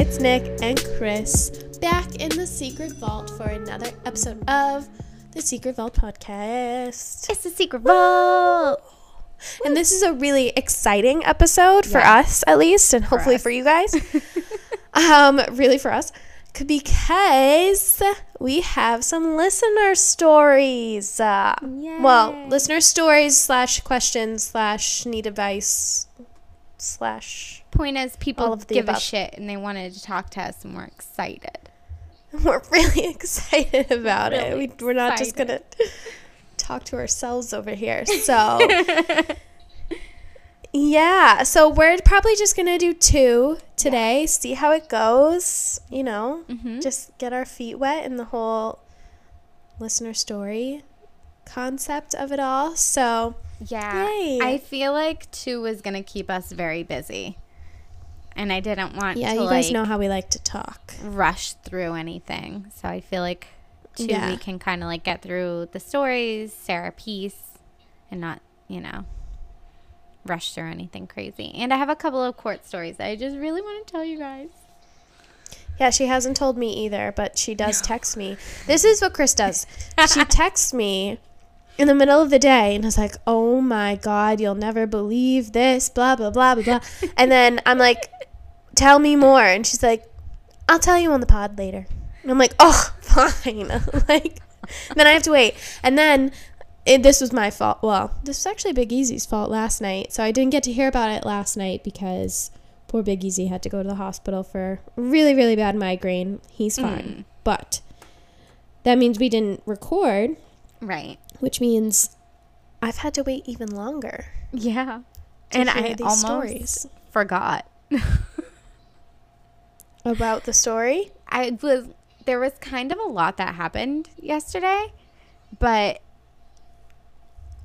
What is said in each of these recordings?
it's Nick and Kris back in the Secret Vault for another episode of the Secret Vault podcast. It's the secret vault. And this is a really exciting episode for Yeah. us, at least, and hopefully us. for you guys. um, really for us, c- because we have some listener stories. Uh, well, Yay. listener stories slash questions slash need advice slash. Point is, people All of the give a shit and they wanted to talk to us, and we're excited. We're really excited about it. Really We, we're not just gonna talk to ourselves over here. So. Yeah, so we're probably just gonna do two today, see how it goes, you know, Mhm. just get our feet wet in the whole listener story concept of it all. So, Yeah. Yay. I feel like two is gonna keep us very busy, and I didn't want yeah, to you guys like know how we like to talk. rush through anything. So I feel like two Yeah. we can kind of like get through the stories, Sarah piece, and not you know rush through anything crazy. And I have a couple of court stories that I just really want to tell you guys. Yeah, she hasn't told me either, but she does text me. This is what Kris does. She texts me in the middle of the day and is like, "Oh my god, you'll never believe this, blah blah blah blah blah." And then I'm like, "Tell me more." And she's like, "I'll tell you on the pod later." And I'm like, "Oh, fine." like then I have to wait. And then it, this was my fault. Well, this was actually Big Easy's fault last night. So I didn't get to hear about it last night because poor Big Easy had to go to the hospital for really, really bad migraine. He's mm. fine. But that means we didn't record, Right. which means I've had to wait even longer. Yeah. And I these almost stories. forgot. About the story? I was there was kind of a lot that happened yesterday, but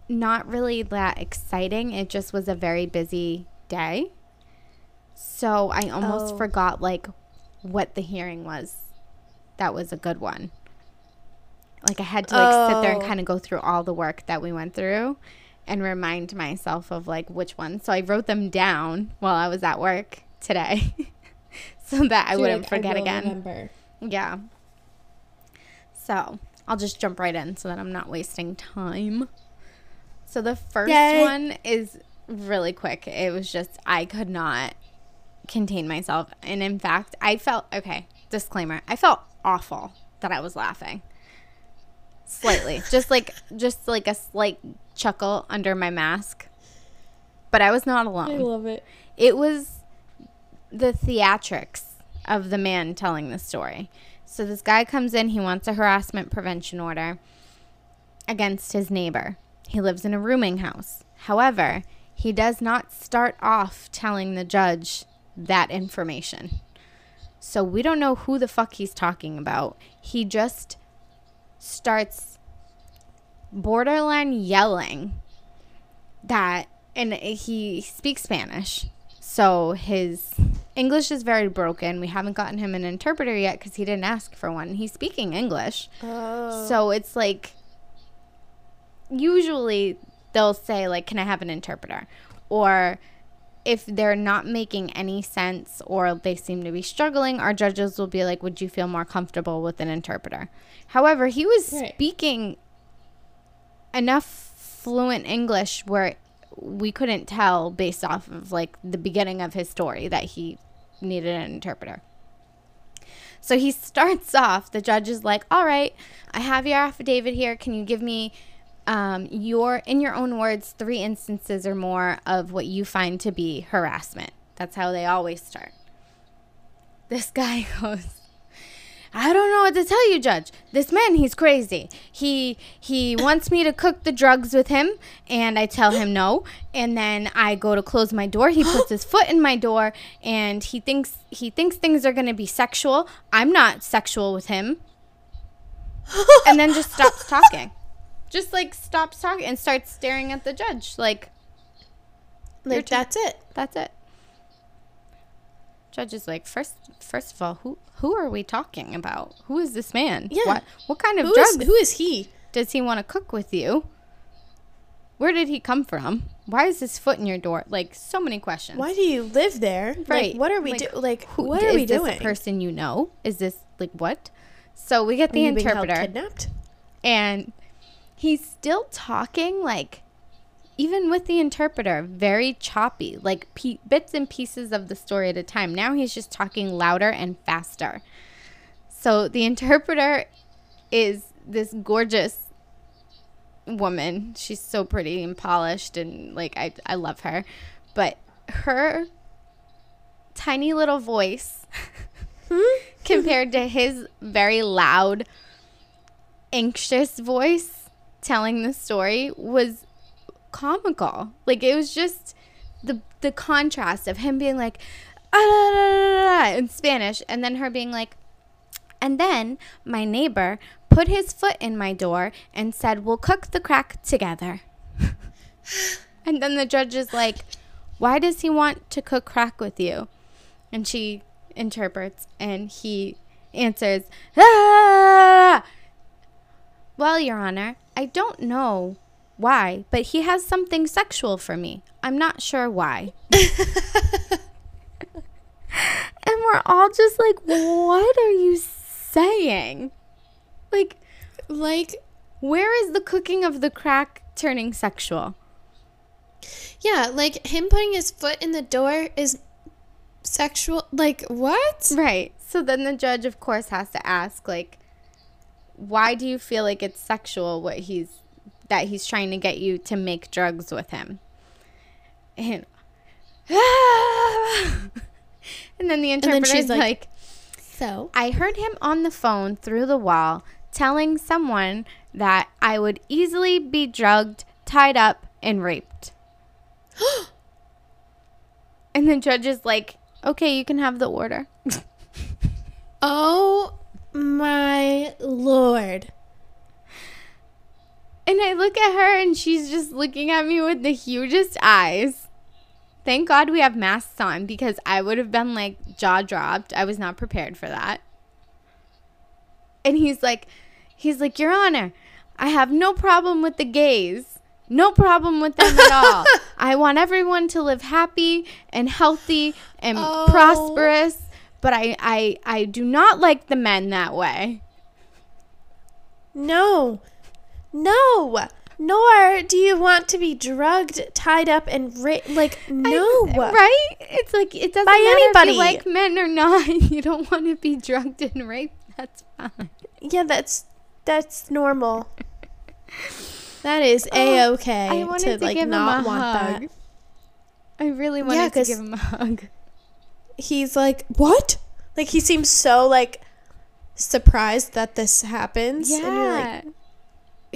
not really that exciting. It just was a very busy day. So I almost Oh. forgot like what the hearing was. That was a good one. Like I had to like sit there and Oh. kind of go through all the work that we went through and remind myself of like which ones. So I wrote them down while I was at work today. so that I wouldn't forget again. Remember. Yeah. So I'll just jump right in so that I'm not wasting time. So the first Yay. one is really quick. It was just, I could not contain myself. And in fact, I felt, okay, disclaimer, I felt awful that I was laughing. Slightly. just like, just like a slight chuckle under my mask. But I was not alone I love it. it was the theatrics of the man telling the story. So this guy comes in, he wants a harassment prevention order against his neighbor. He lives in a rooming house. However, he does not start off telling the judge that information. So we don't know who the fuck he's talking about. He just starts borderline yelling that and he speaks Spanish. So his English is very broken. We haven't gotten him an interpreter yet because he didn't ask for one. He's speaking English. Oh. So it's like usually they'll say like can I have an interpreter? Or if they're not making any sense or they seem to be struggling, our judges will be like would you feel more comfortable with an interpreter? However, he was Right. speaking enough fluent English where we couldn't tell based off of like the beginning of his story that he needed an interpreter. So he starts off, the judge is like, All right, I have your affidavit here. Can you give me um, your, in your own words, three instances or more of what you find to be harassment? That's how they always start. This guy goes, I don't know what to tell you, Judge. This man, he's crazy. He he wants me to cook the drugs with him, and I tell him no. And then I go to close my door. He puts his foot in my door, and he thinks he thinks things are gonna be sexual. I'm not sexual with him. And then just stops talking. Just like stops talking and starts staring at the judge. Like like, that's it. that's it. Judge is like, first, first of all, who who are we talking about? Who is this man? Yeah. What what kind of Who is, drugs who is he? does he want to cook with you? Where did he come from? Why is his foot in your door? Like so many questions. Why do you live there? Right. Like, what are we Like, do? Like, Who- what are is we this doing? a person you know? Is this like what? So we get the you being held interpreter. kidnapped? and he's still talking like even with the interpreter very choppy like pe- bits and pieces of the story at a time. Now he's just talking louder and faster. So the interpreter is this gorgeous woman. She's so pretty and polished and like i, I love her. But her tiny little voice hmm? compared to his very loud anxious voice telling the story was comical. Like it was just the the contrast of him being like "Ah, da, da, da, da, da," in Spanish and then her being like and then my neighbor put his foot in my door and said, "We'll cook the crack together." and then the judge is like, "Why does he want to cook crack with you?" And she interprets and he answers, "Ah!" Well, Your Honor, I don't know why, but he has something sexual for me. I'm not sure why. and we're all just like, what are you saying? Like, Like, where is the cooking of the crack turning sexual? yeah, like him putting his foot in the door is sexual. Like, what? Right. So then the judge, of course, has to ask, like, why do you feel like it's sexual what he's that he's trying to get you to make drugs with him? And and then the interpreter's she's like- like, So, I heard him on the phone through the wall telling someone that I would easily be drugged, tied up, and raped. and the judge is like, okay, you can have the order. oh my lord. And I look at her and she's just looking at me with the hugest eyes. Thank God we have masks on because I would have been like jaw dropped. I was not prepared for that. And he's like, he's like, Your Honor, I have no problem with the gays. No problem with them at all. I want everyone to live happy and healthy and Oh. prosperous, but I, I I do not like the men that way. No. No. Nor do you want to be drugged, tied up, and ra- like no. right? It's like it doesn't By matter if anybody. you like men or not. You don't want to be drugged and raped. That's fine. Yeah, that's that's normal. That is a okay Oh, I wanted to to, like give not him a want hug. that. I really wanted Yeah, to give him a hug. He's like, "What?" Like he seems so like surprised that this happens. And you're like, Yeah.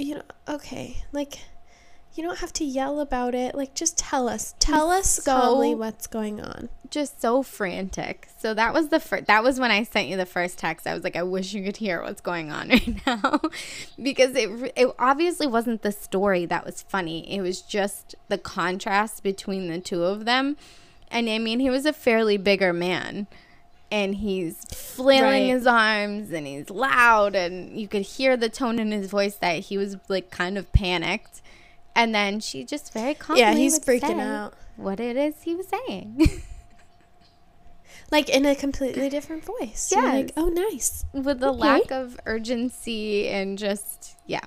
You know, okay, like you don't have to yell about it. Like just tell us. Tell us so- calmly what's going on. Just so frantic. So that was the first. That was when I sent you the first text. I was like, I wish you could hear what's going on right now, because it it obviously wasn't the story that was funny. It was just the contrast between the two of them. And I mean, he was a fairly bigger man, and he's flailing Right. his arms, and he's loud, and you could hear the tone in his voice that he was like kind of panicked. And then she just very calmly Yeah, he's freaking out. What it is he was saying. Like in a completely different voice. You're like, "Oh, nice." with the Okay. lack of urgency and just yeah.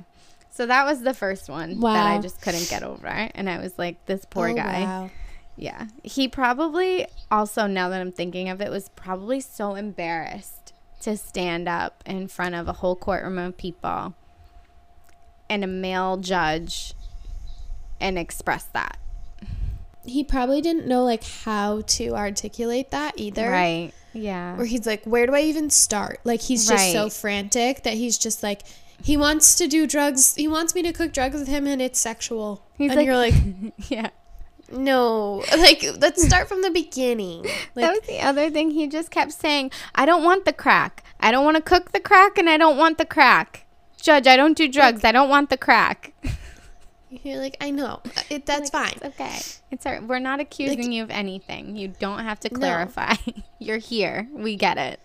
So that was the first one that I just couldn't get over, and I was like, this poor Oh, guy. wow. Yeah, he probably also now that I'm thinking of it was probably so embarrassed to stand up in front of a whole courtroom of people and a male judge and express that. He probably didn't know like how to articulate that either. Right. Yeah. Where he's like, "Where do I even start?" Like he's just so frantic that he's just like he wants to do drugs. He wants me to cook drugs with him and it's sexual. He's and like- you're like, yeah. "No." Like let's start from the beginning. that was the other thing. He just kept saying, I don't want the crack. I don't want to cook the crack and I don't want the crack. Judge, I don't do drugs. I don't want the crack. you're like, "I know. It, that's Like, fine." It's okay. It's all right. We're not accusing you of anything. You don't have to No. clarify. You're here. We get it.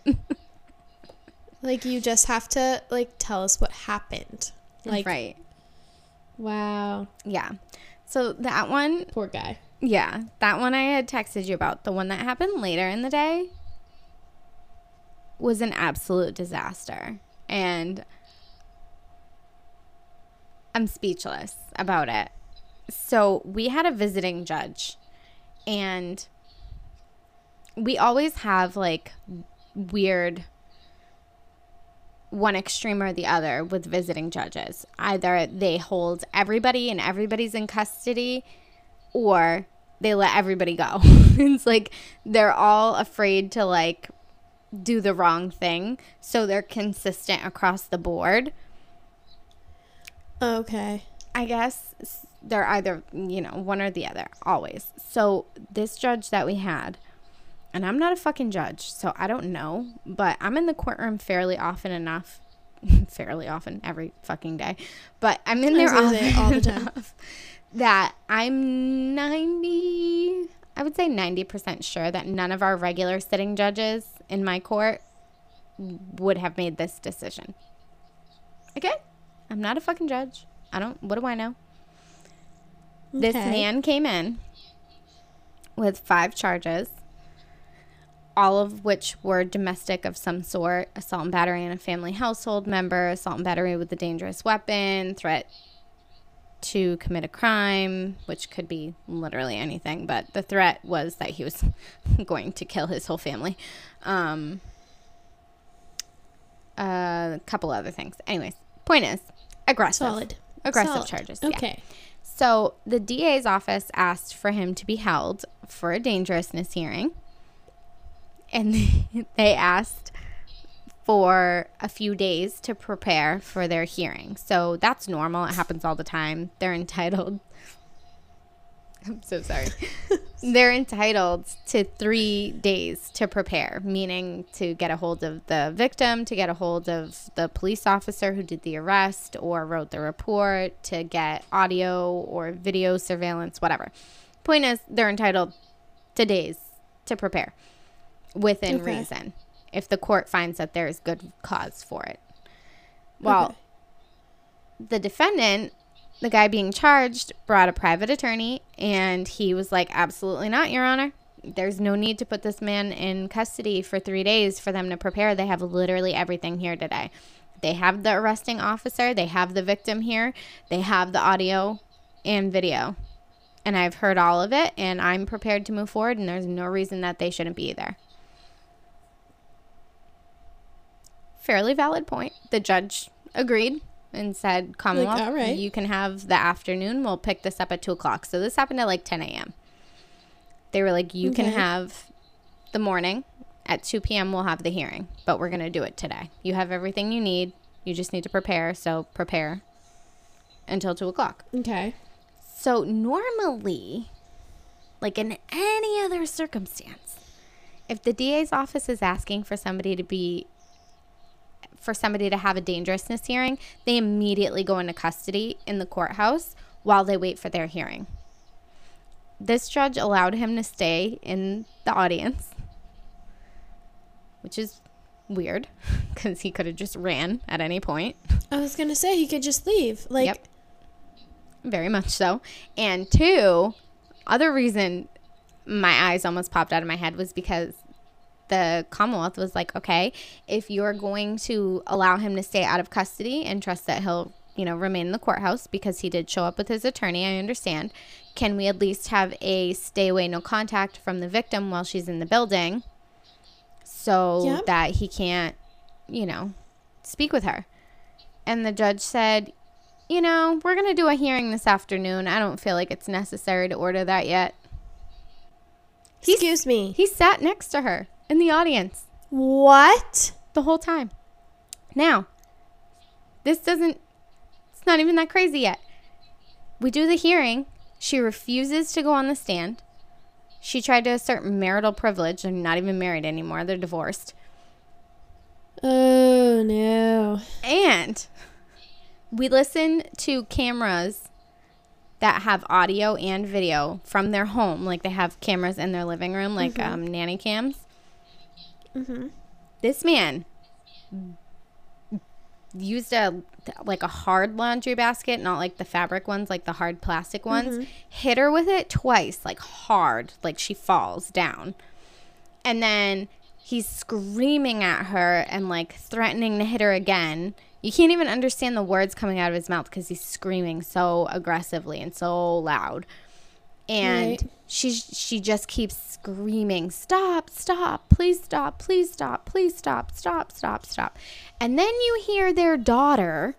Like you just have to like tell us what happened. Like right. wow. Yeah. So that one, Poor guy. yeah, that one I had texted you about. The one that happened later in the day was an absolute disaster. And I'm speechless about it. So we had a visiting judge, and we always have like weird one extreme or the other with visiting judges. Either they hold everybody and everybody's in custody, or they let everybody go. it's like they're all afraid to like do the wrong thing, so they're consistent across the board. Okay. I guess they're either, you know, one or the other, always. So, this judge that we had, and I'm not a fucking judge, so I don't know, but I'm in the courtroom fairly often enough. fairly often, every fucking day. But I'm in there often all the time. enough that I'm 90, I would say 90% sure that none of our regular sitting judges in my court would have made this decision. Okay? I'm not a fucking judge. I don't, what do I know? This man came in with five charges, all of which were domestic of some sort assault and battery in a family household member, assault and battery with a dangerous weapon, threat to commit a crime, which could be literally anything, but the threat was that he was going to kill his whole family. Um, a couple other things. Anyways, point is aggressive. Solid. Aggressive Solid. charges. yeah. Okay. So the DA's office asked for him to be held for a dangerousness hearing. And they asked for a few days to prepare for their hearing. So that's normal. It happens all the time. They're entitled. I'm so sorry. They're entitled to three days to prepare, meaning to get a hold of the victim, to get a hold of the police officer who did the arrest or wrote the report, to get audio or video surveillance, whatever. Point is, they're entitled to days to prepare within Okay. reason if the court finds that there is good cause for it. Well, Okay. the defendant, the guy being charged, brought a private attorney and he was like, Absolutely not, Your Honor. There's no need to put this man in custody for three days for them to prepare. They have literally everything here today. They have the arresting officer, they have the victim here, they have the audio and video. And I've heard all of it, and I'm prepared to move forward, and there's no reason that they shouldn't be there. Fairly valid point. The judge agreed and said, Commonwealth, right. you can have the afternoon. We'll pick this up at 2 o'clock. So this happened at like 10 a.m. They were like, You can have the morning. At 2 p.m., we'll have the hearing, but we're going to do it today. You have everything you need. You just need to prepare. So prepare until 2 o'clock. Okay. So normally, like in any other circumstance, if the DA's office is asking for somebody to be for somebody to have a dangerousness hearing, they immediately go into custody in the courthouse while they wait for their hearing. This judge allowed him to stay in the audience, which is weird because he could have just ran at any point. I was gonna say he could just leave. Like, Yep. Very much so. And two, other reason my eyes almost popped out of my head was because the Commonwealth was like, okay, if you're going to allow him to stay out of custody and trust that he'll, you know, remain in the courthouse because he did show up with his attorney, I understand. Can we at least have a stay away, no contact from the victim while she's in the building so Yep. that he can't, you know, speak with her? And the judge said, you know, we're going to do a hearing this afternoon. I don't feel like it's necessary to order that yet. He's- excuse me. He sat next to her in the audience What? the whole time. Now, this doesn't, it's not even that crazy yet. We do the hearing. She refuses to go on the stand. She tried to assert marital privilege. They're not even married anymore, they're divorced. Oh no. And we listen to cameras that have audio and video from their home. Like they have cameras in their living room, like um, nanny cams. Mm-hmm. This man used a like a hard laundry basket, not like the fabric ones, like the hard plastic ones. Hit her with it twice, like hard, like she falls down. And then he's screaming at her and like threatening to hit her again. You can't even understand the words coming out of his mouth because he's screaming so aggressively and so loud. And Right. she she just keeps screaming, "Stop, stop, please stop, please stop, please stop, stop, stop, stop." And then you hear their daughter,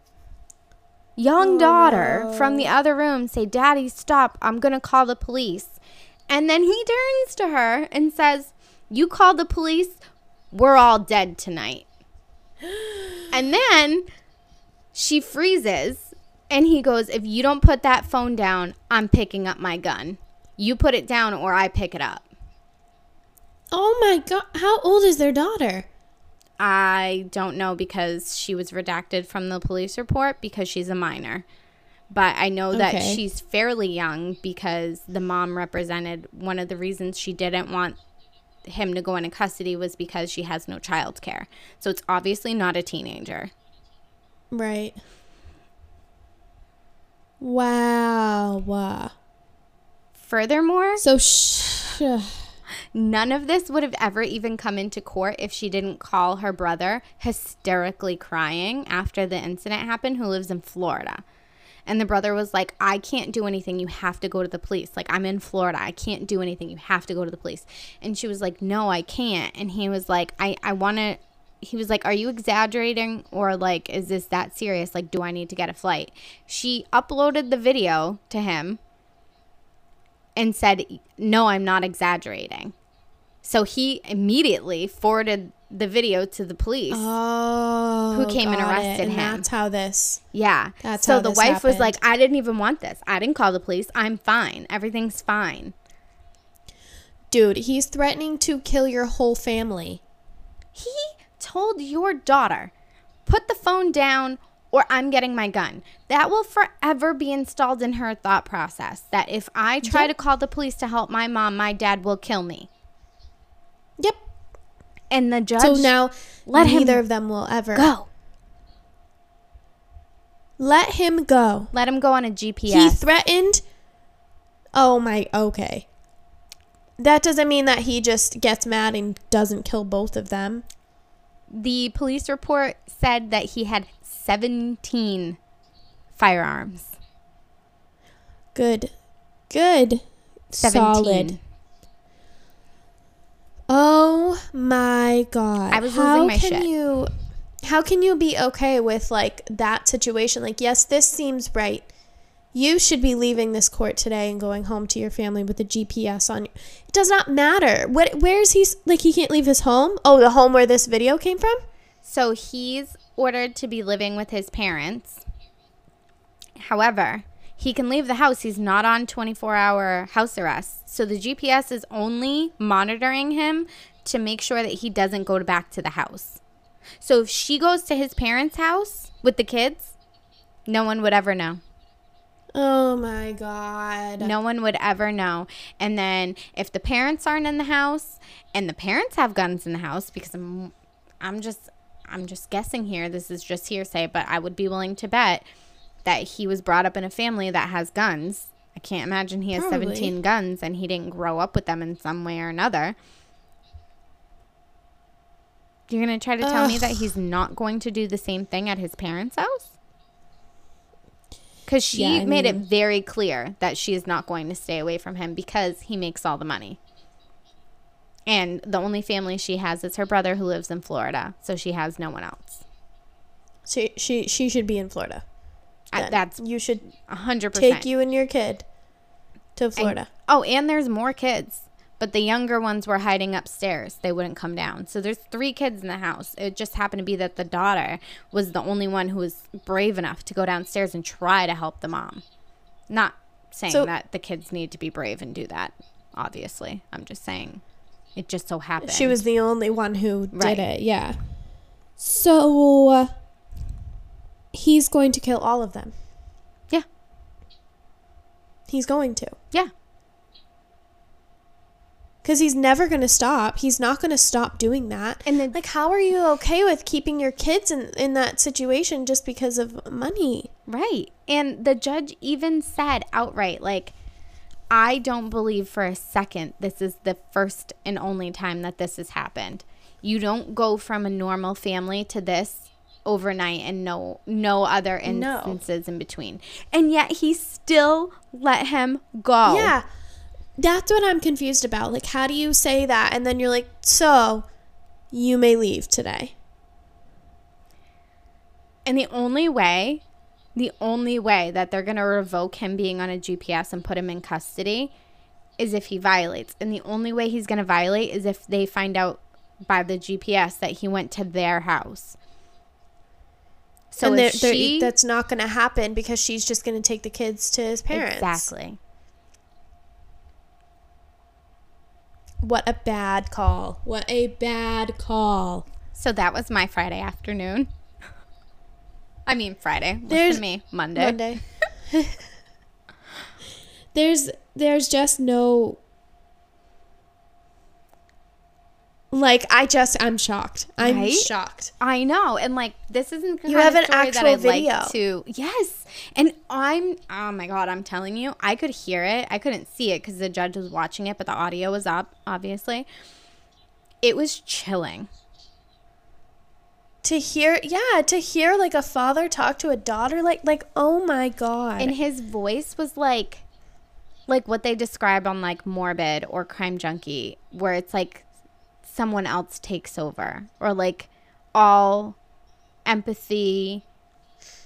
young oh, daughter from the other room say, "Daddy, stop. I'm going to call the police." And then he turns to her and says, "You call the police? We're all dead tonight." and then she freezes and he goes, If you don't put that phone down, I'm picking up my gun. You put it down or I pick it up. Oh my god! How old is their daughter? I don't know because she was redacted from the police report because she's a minor. But I know that Okay. she's fairly young because the mom represented one of the reasons she didn't want him to go into custody was because she has no child care. So it's obviously not a teenager. Right. Wow. Furthermore, So sh- None of this would have ever even come into court if she didn't call her brother hysterically crying after the incident happened, who lives in Florida. And the brother was like, I can't do anything. You have to go to the police. Like, I'm in Florida. I can't do anything. You have to go to the police. And she was like, No, I can't. And he was like, I, I want to. He was like, Are you exaggerating? Or like, is this that serious? Like, do I need to get a flight? She uploaded the video to him and said, No, I'm not exaggerating. So he immediately forwarded the video to the police. oh, Who came and arrested And him. That's how this. yeah. That's so how the wife was like, I didn't even want this. I didn't call the police. I'm fine. Everything's fine. Dude, he's threatening to kill your whole family. He told your daughter, put the phone down or I'm getting my gun. That will forever be installed in her thought process that if I try Yep. to call the police to help my mom, my dad will kill me. Yep. And the judge So now, let him neither of them will ever go. Let him go. Let him go on a GPS. He threatened. Oh my. Okay. That doesn't mean that he just gets mad and doesn't kill both of them. The police report said that he had 17 firearms. Good. Good. 17. Solid. Oh my god. I was how losing my can shit. you how can you be okay with like that situation? Like yes, this seems right. You should be leaving this court today and going home to your family with a GPS on. It does not matter. What where is he like he can't leave his home? Oh, the home where this video came from? So he's ordered to be living with his parents. However, he can leave the house. He's not on 24 hour house arrest. So the GPS is only monitoring him to make sure that he doesn't go back to the house. So if she goes to his parents' house with the kids, no one would ever know. Oh my god. No one would ever know. And then if the parents aren't in the house and the parents have guns in the house, because I'm, I'm just, I'm just guessing here. This is just hearsay, but I would be willing to bet that he was brought up in a family that has guns. I can't imagine he has Probably. 17 guns and he didn't grow up with them in some way or another. You're going to try to tell me that he's not going to do the same thing at his parents' house? Because she Yeah, made it very clear that she is not going to stay away from him because he makes all the money. And the only family she has is her brother who lives in Florida. So she has no one else. She she she should be in Florida. I, that's you should 100%. take you and your kid to Florida. Oh, and there's more kids. But the younger ones were hiding upstairs. They wouldn't come down. So there's three kids in the house. It just happened to be that the daughter was the only one who was brave enough to go downstairs and try to help the mom. Not saying So- that the kids need to be brave and do that, obviously. I'm just saying it just so happened. She was the only one who Right. did it. Yeah. So uh, he's going to kill all of them. Yeah. He's going to. Yeah. Because he's never going to stop. He's not going to stop doing that. And then, like, how are you okay with keeping your kids in, in that situation just because of money? Right. And the judge even said outright, like, I don't believe for a second this is the first and only time that this has happened. You don't go from a normal family to this overnight and no no other No. instances in between. And yet he still let him go. Yeah. That's what I'm confused about. Like, how do you say that? And then you're like, so you may leave today. And the only way, the only way that they're going to revoke him being on a GPS and put him in custody is if he violates. And the only way he's going to violate is if they find out by the GPS that he went to their house. So they're- they're- that's not going to happen because she's just going to take the kids to his parents. exactly. What a bad call. What a bad call. So that was my Friday afternoon. I mean Friday. Listen There's- to me. Monday. Monday. there's there's just no like I just I'm shocked. I'm Right? shocked. I know, and like this isn't You have an actual video. like to. Yes, and I'm. Oh my god, I'm telling you, I could hear it. I couldn't see it because the judge was watching it, but the audio was up. Obviously, it was chilling. To hear yeah, to hear like a father talk to a daughter like like oh my god. And his voice was like, like what they describe on like Morbid or Crime Junkie, where it's like someone else takes over, or like all empathy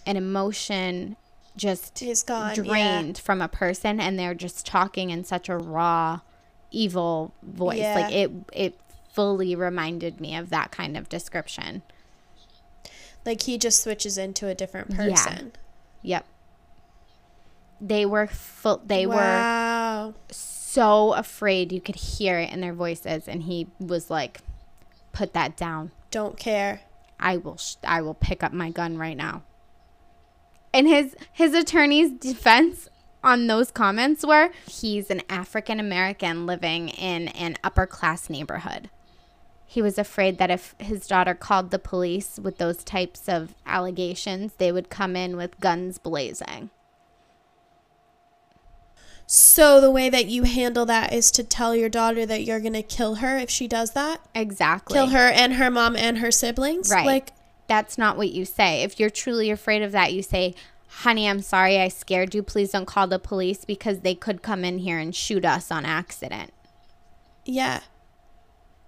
and emotion just Is gone, yeah. drained from a person, and they're just talking in such a raw, evil voice. Yeah. Like it, it fully reminded me of that kind of description. like he just switches into a different Yeah. person. Yep. They were full. They were. So afraid you could hear it in their voices and he was like put that down. Don't care. i will sh- i will pick up my gun right now. And his his attorney's defense on those comments were he's an african american living in an upper class neighborhood. He was afraid that if his daughter called the police with those types of allegations they would come in with guns blazing So the way that you handle that is to tell your daughter that you're going to kill her if she does that? exactly Kill her and her mom and her siblings? Right. Like that's not what you say. If you're truly afraid of that, you say, honey, I'm sorry I scared you. Please don't call the police because they could come in here and shoot us on accident yeah.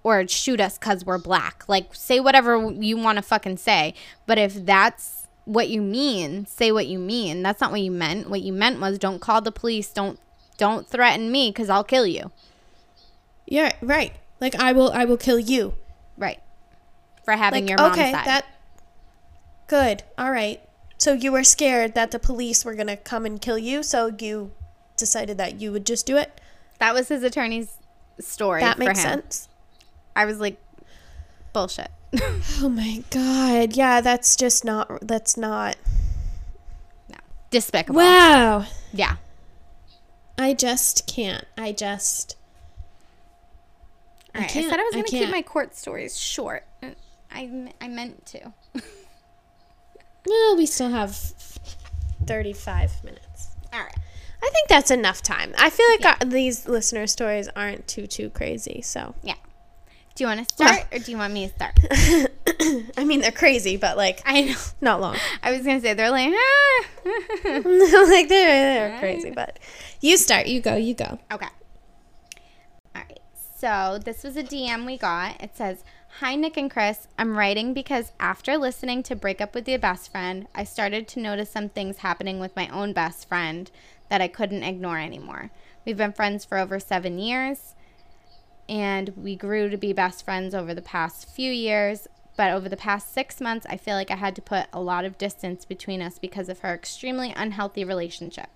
or shoot us because we're black. Like, say whatever you want to fucking say. But if that's what you mean, say what you mean. That's not what you meant. What you meant was don't call the police. Don't don't threaten me because I'll kill you. Yeah, right. Like I will I will kill you. Right. For having Like your mom's okay, side. that Good. All right. So you were scared that the police were going to come and kill you, so you decided that you would just do it? that was his attorney's story. That makes sense. I was like, bullshit. Oh my god. Yeah, that's just not that's not no. Despicable. Wow. Yeah. I just can't. I just All right. I, can't- said I was going to keep my court stories short. I, I meant to. Well, we still have 35 minutes. All right. I think that's enough time. I feel like our, these listener stories aren't too too crazy. So, Yeah. Do you want to start or do you want me to start? I mean, they're crazy, but like I know. not long. I was going to say, they're like, ah. like they're they're crazy, but you start. You go. You go. Okay. All right. So this was a DM we got. It says, Hi, Nick and Kris. I'm writing because after listening to Break Up with Your Best Friend, I started to notice some things happening with my own best friend that I couldn't ignore anymore. We've been friends for over seven years, and we grew to be best friends over the past few years. But over the past six months, I feel like I had to put a lot of distance between us because of her extremely unhealthy relationship.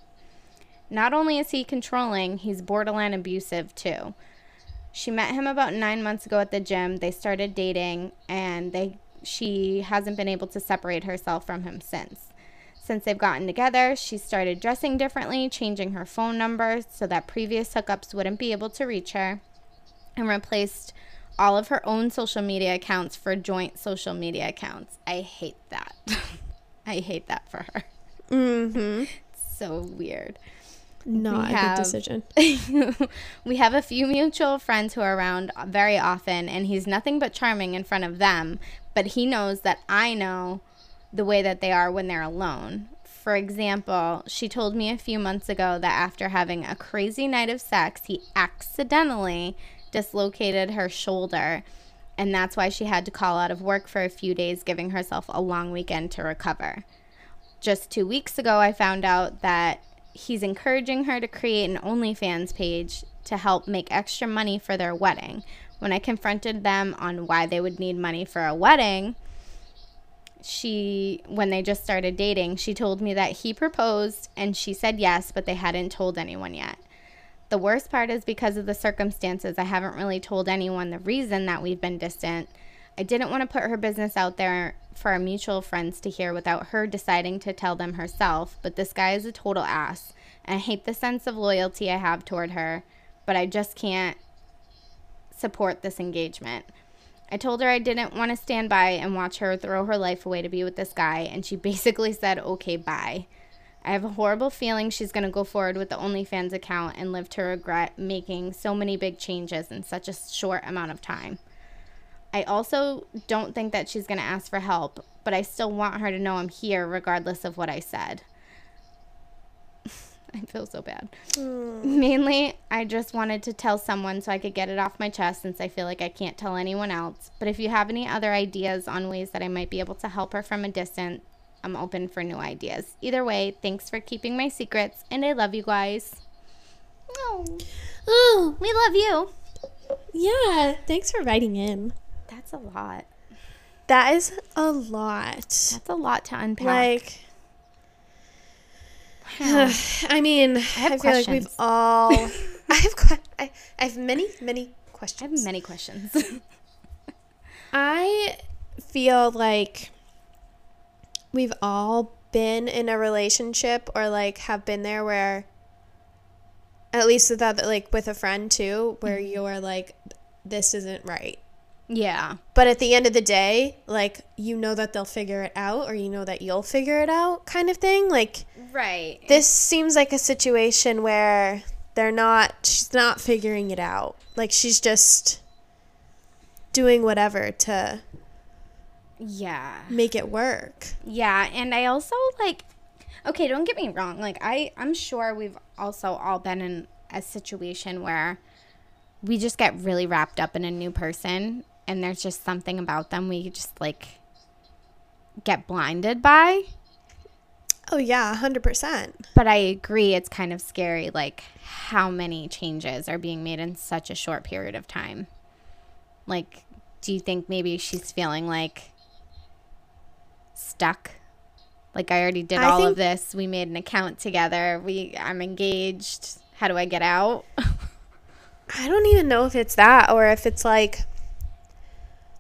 Not only is he controlling, he's borderline abusive too. She met him about nine months ago at the gym. They started dating, and they she hasn't been able to separate herself from him since. Since they've gotten together, she started dressing differently, changing her phone number so that previous hookups wouldn't be able to reach her. And replaced all of her own social media accounts for joint social media accounts. I hate that. I hate that for her. Mm-hmm. So weird. Not We a have- good decision. we have a few mutual friends who are around very often, and he's nothing but charming in front of them. But he knows that I know the way that they are when they're alone. For example, she told me a few months ago that after having a crazy night of sex, he accidentally dislocated her shoulder. And that's why she had to call out of work for a few days, giving herself a long weekend to recover just two weeks ago, I found out that he's encouraging her to create an OnlyFans page to help make extra money for their wedding. When I confronted them on why they would need money for a wedding, she, when they just started dating, she told me that he proposed and she said yes, but they hadn't told anyone yet. The worst part is because of the circumstances, I haven't really told anyone the reason that we've been distant. I didn't want to put her business out there for our mutual friends to hear without her deciding to tell them herself, but this guy is a total ass. And I hate the sense of loyalty I have toward her, but I just can't support this engagement. I told her I didn't want to stand by and watch her throw her life away to be with this guy, and she basically said, okay, bye. I have a horrible feeling she's going to go forward with the OnlyFans account and live to regret making so many big changes in such a short amount of time. I also don't think that she's going to ask for help, but I still want her to know I'm here regardless of what I said. I feel so bad. Hmm. Mainly, I just wanted to tell someone so I could get it off my chest since I feel like I can't tell anyone else. But if you have any other ideas on ways that I might be able to help her from a distance, I'm open for new ideas. Either way, thanks for keeping my secrets, and I love you guys. Oh, Oh, we love you. yeah. Thanks for writing in. That's a lot. That is a lot. That's a lot to unpack. Like. I mean, I, have feel like we've all. I have que- I, I have many, many questions. I questions. have many questions. I feel like we've all been in a relationship or like have been there where at least with that like with a friend too where mm-hmm. you're like this isn't right. yeah. But at the end of the day, like you know that they'll figure it out or you know that you'll figure it out kind of thing. Like Right. this seems like a situation where they're not she's not figuring it out. Like she's just doing whatever to Yeah. make it work. Yeah, and I also like okay, don't get me wrong. Like I I'm sure we've also all been in a situation where we just get really wrapped up in a new person and there's just something about them we just like get blinded by. Oh yeah, hundred percent. But I agree it's kind of scary like how many changes are being made in such a short period of time. Like do you think maybe she's feeling like stuck? Like I already did I all think- of this. We made an account together. We I'm engaged. How do I get out? I don't even know if it's that or if it's like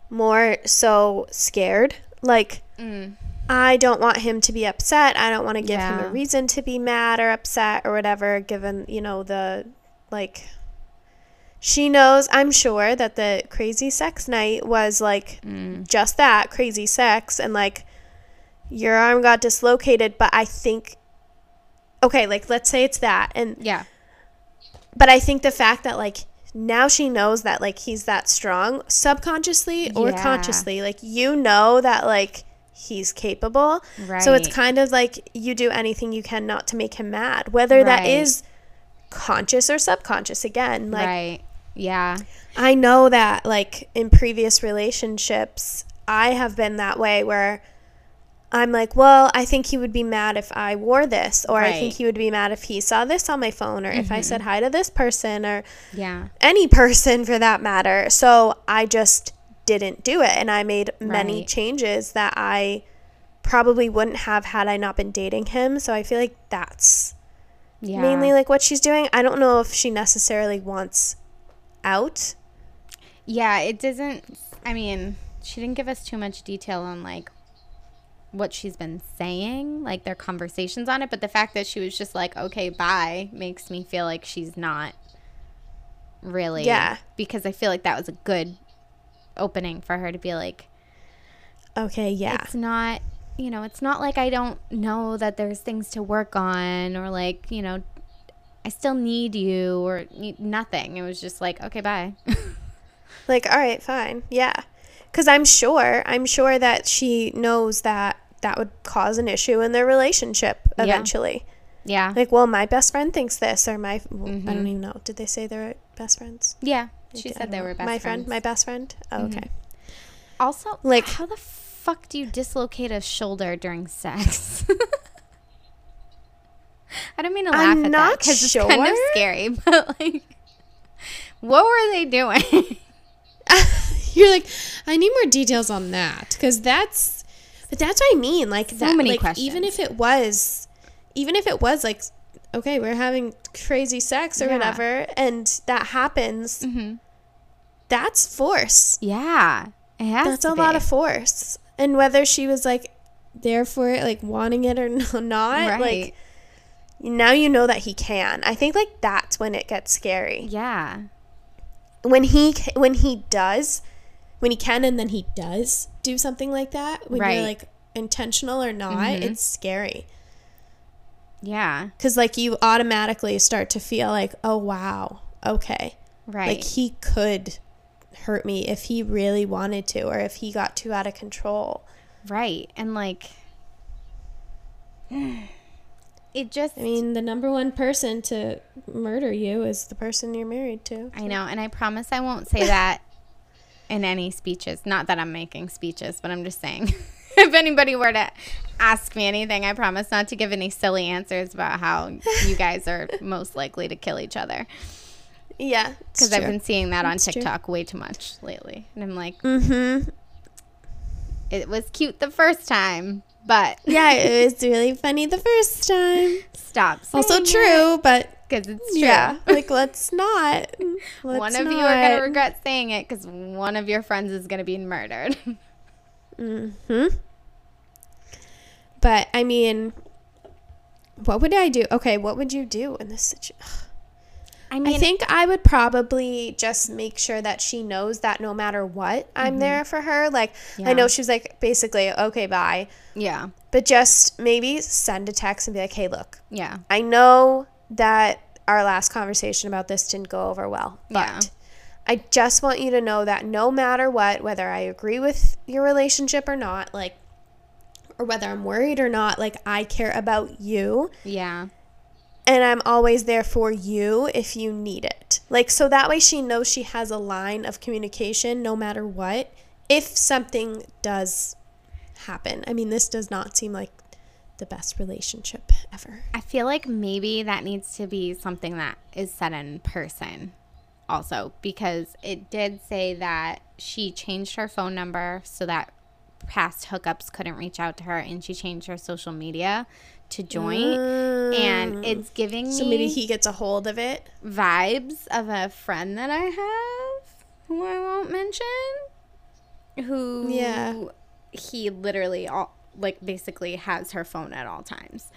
more so scared. Like Mm. I don't want him to be upset. I don't want to give him a reason to be mad or upset or whatever, given, you know, the like she knows, I'm sure, that the crazy sex night was like Mm. just that crazy sex and like your arm got dislocated, but I think okay, like let's say it's that and Yeah. but I think the fact that like now she knows that like he's that strong subconsciously or Yeah. consciously, like you know that like he's capable. Right. So it's kind of like you do anything you can not to make him mad, whether that Right. is conscious or subconscious. Again, like right. Yeah. I know that like in previous relationships, I have been that way where I'm like, well, I think he would be mad if I wore this, or I think he would be mad if he saw this on my phone, or if I said mm-hmm. hi to this person, or Yeah. any person for that matter. So I just didn't do it. And I made many Right. changes that I probably wouldn't have had I not been dating him. So I feel like that's Yeah. mainly like what she's doing. I don't know if she necessarily wants out. Yeah, it doesn't. I mean, she didn't give us too much detail on like what she's been saying, like their conversations on it. But the fact that she was just like, "Okay, bye," makes me feel like she's not really. Yeah. Because I feel like that was a good opening for her to be like, Okay, yeah. it's not, you know, it's not like I don't know that there's things to work on or like, you know, I still need you or need nothing. It was just like, okay, bye. Like, all right, fine. Yeah. Cuz I'm sure, I'm sure that she knows that that would cause an issue in their relationship eventually. yeah. Like, well, my best friend thinks this or my well, I Mhm. don't even know. Did they say they're best friends? Yeah. She I said they were best friends. My friends. friend, my best friend. Oh, Mhm. okay. Also, Like- how the fuck do you dislocate a shoulder during sex? I don't mean to laugh I'm at that because it's kind of sure. scary, but like, what were they doing? You're like, I need more details on that because that's, but that's what I mean. Like So that, many like even if it was, even if it was like, okay, we're having crazy sex or Yeah. whatever, and that happens, hmm that's force. Yeah, That's a lot of force. And whether she was like there for it, like wanting it or not, right. like now you know that he can. I think like that's when it gets scary. yeah, when he when he does when he can and then he does do something like that when Right. you're like intentional or not Mhm. it's scary yeah, because like you automatically start to feel like oh wow okay right. like he could hurt me if he really wanted to or if he got too out of control Right. And like it just i mean the number one person to murder you is the person you're married to I know, and I promise I won't say that in any speeches. Not that I'm making speeches, but I'm just saying if anybody were to ask me anything, I promise not to give any silly answers about how you guys are most likely to kill each other. yeah Because I've been seeing that on It's true. TikTok way too much lately. And I'm like, mm-hmm it was cute the first time, but yeah it was really funny the first time stop. also true but Because it's true. Yeah, like let's not. Let's one of you are going to regret saying it because one of your friends is going to be murdered. hmm But I mean, what would I do? Okay, what would you do in this situation? I mean, I think I would probably just make sure that she knows that no matter what, I'm there for her. Like I Yeah. know she's like basically okay, bye. yeah, But just maybe send a text and be like, hey, look, yeah, I know that our last conversation about this didn't go over well, but Yeah. I just want you to know that no matter what, whether I agree with your relationship or not, like, or whether I'm worried or not, like, I care about you yeah, and I'm always there for you if you need it. Like, so that way she knows she has a line of communication no matter what, if something does happen. I mean, this does not seem like the best relationship ever. I feel like maybe that needs to be something that is said in person also because it did say that she changed her phone number so that past hookups couldn't reach out to her and she changed her social media to join and it's giving me Mm. So maybe he gets a hold of it. vibes of a friend that I have who I won't mention who Yeah. he literally all, like basically has her phone at all times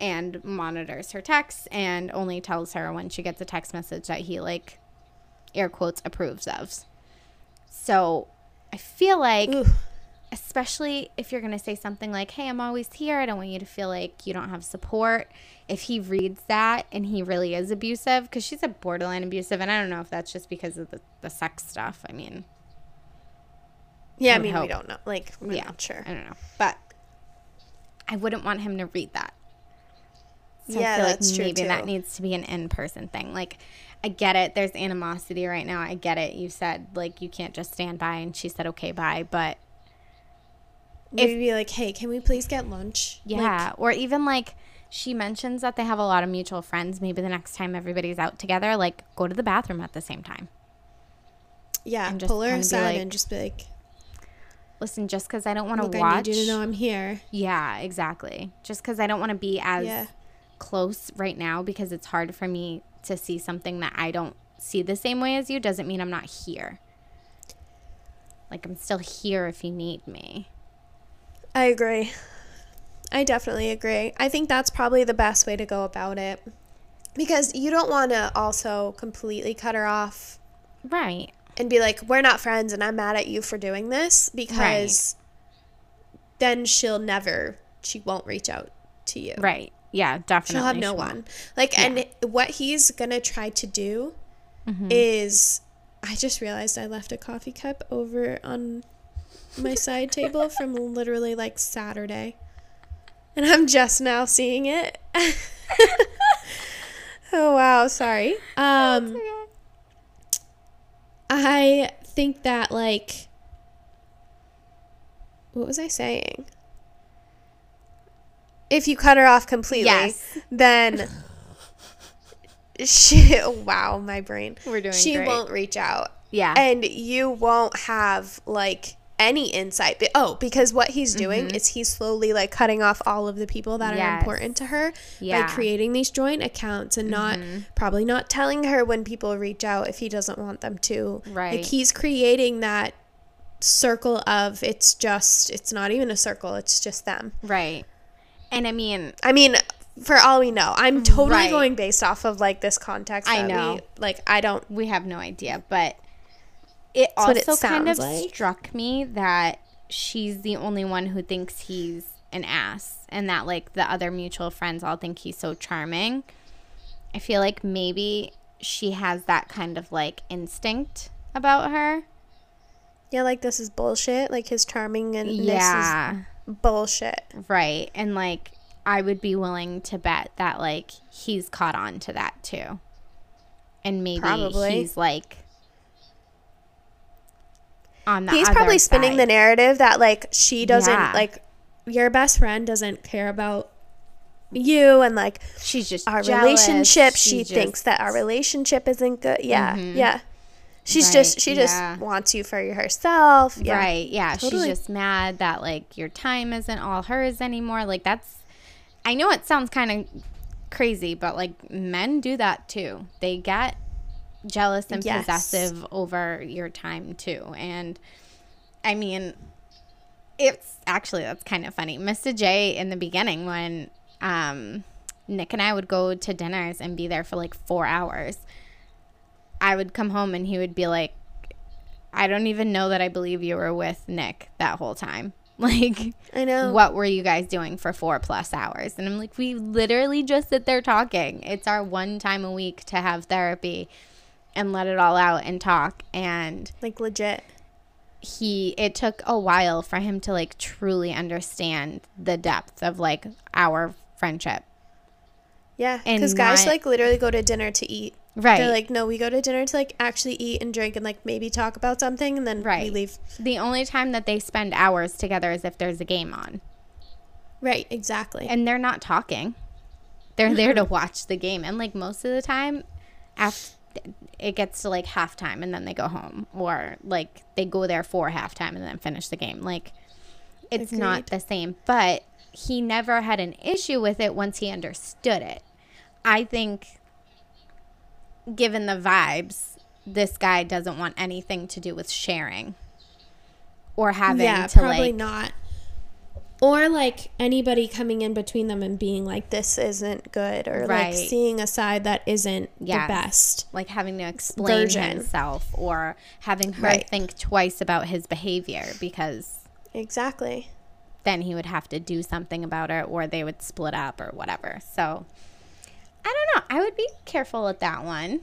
and monitors her texts and only tells her when she gets a text message that he like air quotes approves of. So I feel like Ooh. especially if you're going to say something like, Hey, I'm always here. I don't want you to feel like you don't have support. If he reads that and he really is abusive, because she's a borderline abusive, and I don't know if that's just because of the, the sex stuff. I mean, Yeah, I would mean, we don't know. Like, we're yeah, not sure. I don't know. But I wouldn't want him to read that. So Yeah, I feel that's like true, maybe that needs to be an in person thing. Like, I get it. There's animosity right now. I get it. You said, like, you can't just stand by, and she said, okay, bye. But Maybe be like, hey, can we please get lunch? Yeah, or even like she mentions that they have a lot of mutual friends. Maybe the next time everybody's out together, like go to the bathroom at the same time. Yeah, pull her aside like, and just be like, Listen, just because I don't want to I watch. need you to know I'm here. yeah, exactly. Just because I don't want to be as Yeah. close right now because it's hard for me to see something that I don't see the same way as you doesn't mean I'm not here. Like I'm still here if you need me. I agree. I definitely agree. I think that's probably the best way to go about it. because you don't want to also completely cut her off Right. And be like, we're not friends and I'm mad at you for doing this because then she'll never, she won't reach out to you. Right. Yeah, definitely. She'll have no she one. Like, and what he's going to try to do is, I just realized I left a coffee cup over on my side table from literally like Saturday. And I'm just now seeing it. oh, wow. Sorry. Um, I think that like what was I saying? If you cut her off completely, Yes. then she wow, my brain. We're doing She great. won't reach out. Yeah. And you won't have like any insight. But, oh, because what he's doing is he's slowly like cutting off all of the people that are Mm-hmm. Important to her Yeah. by creating these joint accounts and not Mm-hmm. probably not telling her when people reach out if he doesn't want them to. Right. Like he's creating that circle of it's just it's not even a circle, it's just them. right. And I mean, I mean, for all we know, I'm totally Right. going based off of like this context. I that we- know. like I don't. we have no idea, but it what it also kind of like. struck me that she's the only one who thinks he's an ass and that like the other mutual friends all think he's so charming. I feel like maybe she has that kind of like instinct about her. Yeah, like this is bullshit. Like his charming and Yeah. is bullshit. Right. And like I would be willing to bet that like he's caught on to that too. And maybe Probably. he's like on the He's probably spinning the narrative that like she doesn't Yeah. like your best friend doesn't care about you and like she's just our jealous. relationship. She, just- thinks that our relationship isn't good. Yeah, mm-hmm. yeah. She's Right, just she yeah. just wants you for herself. Yeah. Right. Yeah. Totally. She's just mad that like your time isn't all hers anymore. Like that's I know it sounds kind of crazy, but like men do that too. They get jealous and Yes. possessive over your time too. And I mean it's actually that's kind of funny. Mr. J in the beginning when um Nick and I would go to dinners and be there for like 4 hours. I would come home and he would be like I don't even know that I believe you were with Nick that whole time. Like, I know. what were you guys doing for four plus hours? And I'm like, we literally just sit there talking. It's our one time a week to have therapy and let it all out and talk. And Like legit. he, it took a while for him to like truly understand the depth of like our friendship. Yeah, And because guys like literally go to dinner to eat. Right. They're like, no, we go to dinner to like actually eat and drink and like maybe talk about something, and then we Right. leave. the only time that they spend hours together is if there's a game on. Right, exactly. and they're not talking. They're there to watch the game, and like most of the time, after it gets to like halftime, and then they go home, or like they go there for halftime and then finish the game. Like it's not the same. But he never had an issue with it once he understood it. I think, given the vibes, this guy doesn't want anything to do with sharing or having yeah, to probably like not. Or like anybody coming in between them and being like, this isn't good, or Right. like seeing a side that isn't Yes. the best. like having to explain Version. himself or having her Right. think twice about his behavior because Exactly. then he would have to do something about it or they would split up or whatever. So I don't know. I would be careful with that one.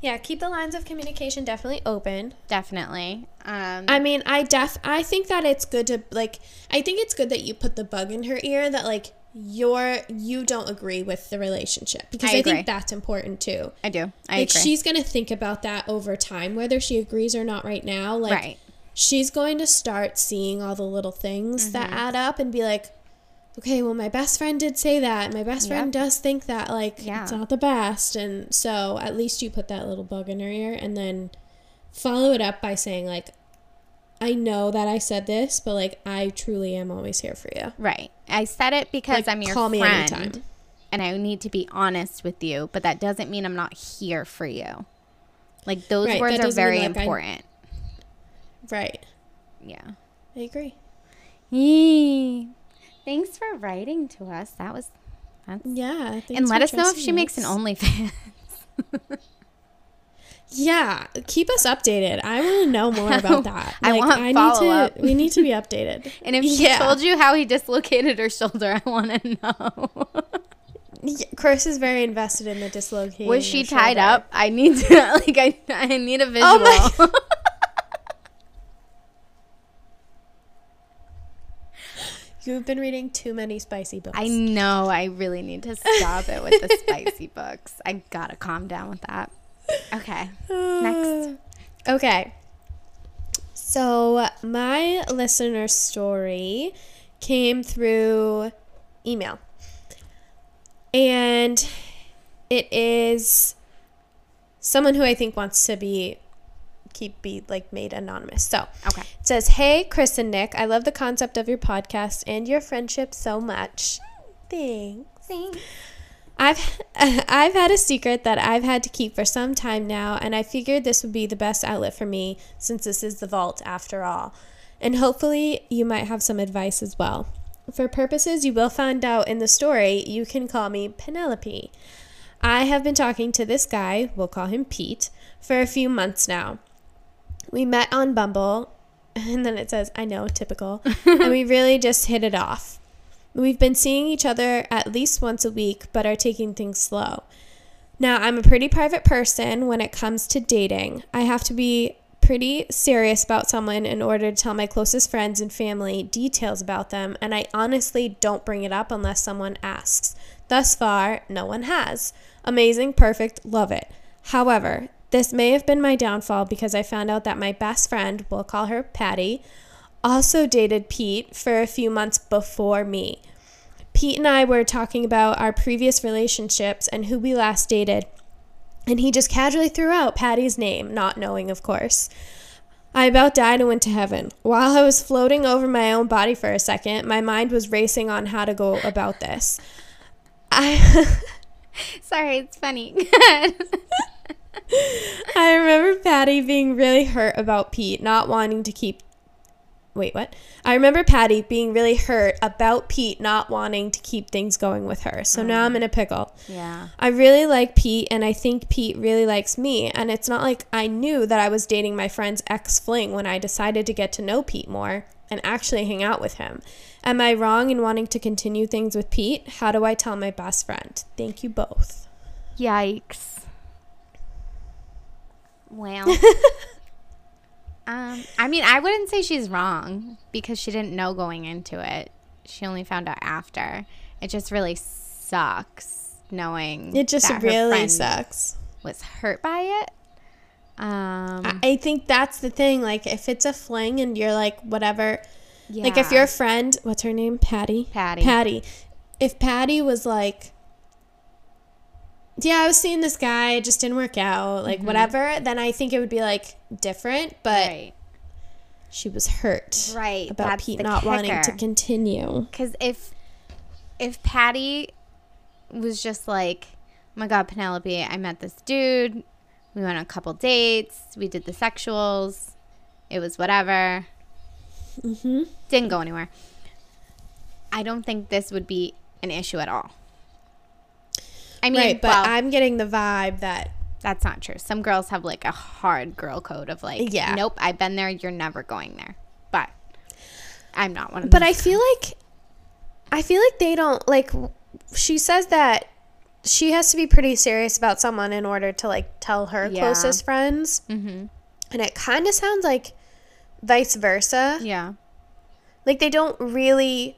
Yeah, keep the lines of communication definitely open. Definitely. Um, I mean, I def I think that it's good to like I think it's good that you put the bug in her ear that like you're you don't agree with the relationship because I I, think that's important too. I do. I like agree. she's gonna think about that over time, whether she agrees or not right now. Like right. she's going to start seeing all the little things Mm-hmm. that add up and be like, okay, well, my best friend did say that. My best friend Yep. does think that like Yeah. it's not the best, and so at least you put that little bug in her ear, and then follow it up by saying like, I know that I said this, but like I truly am always here for you. Right. I said it because Like, I'm your call me friend anytime. and I need to be honest with you, but that doesn't mean I'm not here for you. Like those Right, words are doesn't mean, very like, I- important. Right. Yeah. I agree. Yee. Thanks for writing to us. That was That's, Yeah. and let us know if she makes an. OnlyFans. Yeah, keep us updated. I want to know more about that. Like, I want need follow-up. to. We need to be updated. And if she Yeah. told you how he dislocated her shoulder, I want to know. Yeah, Kris is very invested in the dislocation. Was she tied shoulder. up? I need to like I I need a oh visual. Oh my You've been reading too many spicy books. I know. I really need to stop it with the spicy books. I gotta calm down with that. Okay. Next. Okay. So my listener story came through email. And it is someone who I think wants to be keep be like made anonymous. So Okay. it says, Hey, Kris and Nick, I love the concept of your podcast and your friendship so much. Thanks. I've I've had a secret that I've had to keep for some time now, and I figured this would be the best outlet for me since this is the vault after all. And hopefully you might have some advice as well. For purposes you will find out in the story, you can call me Penelope. I have been talking to this guy, we'll call him Pete, for a few months now. We met on Bumble, and then it says, I know, typical, and we really just hit it off. We've been seeing each other at least once a week, but are taking things slow. Now, I'm a pretty private person when it comes to dating. I have to be pretty serious about someone in order to tell my closest friends and family details about them, and I honestly don't bring it up unless someone asks. Thus far, no one has. Amazing, perfect, love it. However, this may have been my downfall because I found out that my best friend, we'll call her Patty, also dated Pete for a few months before me. Pete and I were talking about our previous relationships and who we last dated, and he just casually threw out Patty's name, not knowing, of course. I about died and went to heaven. While I was floating over my own body for a second, my mind was racing on how to go about this. I. Sorry, it's funny. I remember Patty being really hurt about Pete not wanting to keep. Wait, what? I remember Patty being really hurt about Pete not wanting to keep things going with her. So now I'm mm. in a pickle. yeah. I really like Pete, and I think Pete really likes me. And it's not like I knew that I was dating my friend's ex fling when I decided to get to know Pete more and actually hang out with him. Am I wrong in wanting to continue things with Pete? How do I tell my best friend? Thank you both. Yikes. Well. um, I mean, I wouldn't say she's wrong because she didn't know going into it. She only found out after. It just really sucks knowing It just that really sucks. was hurt by it. Um, I- I think that's the thing. Like, if it's a fling and you're like, whatever, yeah. like if your friend, what's her name? Patty? Patty. Patty. If Patty was like, yeah, I was seeing this guy, it just didn't work out, like whatever, then I think it would be like different, but right. she was hurt. Right, About that's Pete not wanting to continue. Because if if Patty was just like, oh my God, Penelope, I met this dude. We went on a couple dates. We did the sexuals. It was whatever. Mm-hmm. Didn't go anywhere. I don't think this would be an issue at all. I mean, right, but well, I'm getting the vibe that that's not true. Some girls have like a hard girl code of like, Yeah. nope, I've been there. You're never going there. But I'm not one of them. But. I feel like I feel like they don't like she says that she has to be pretty serious about someone in order to like tell her Yeah. closest friends. mm-hmm. And it kind of sounds like vice versa. Yeah. Like they don't really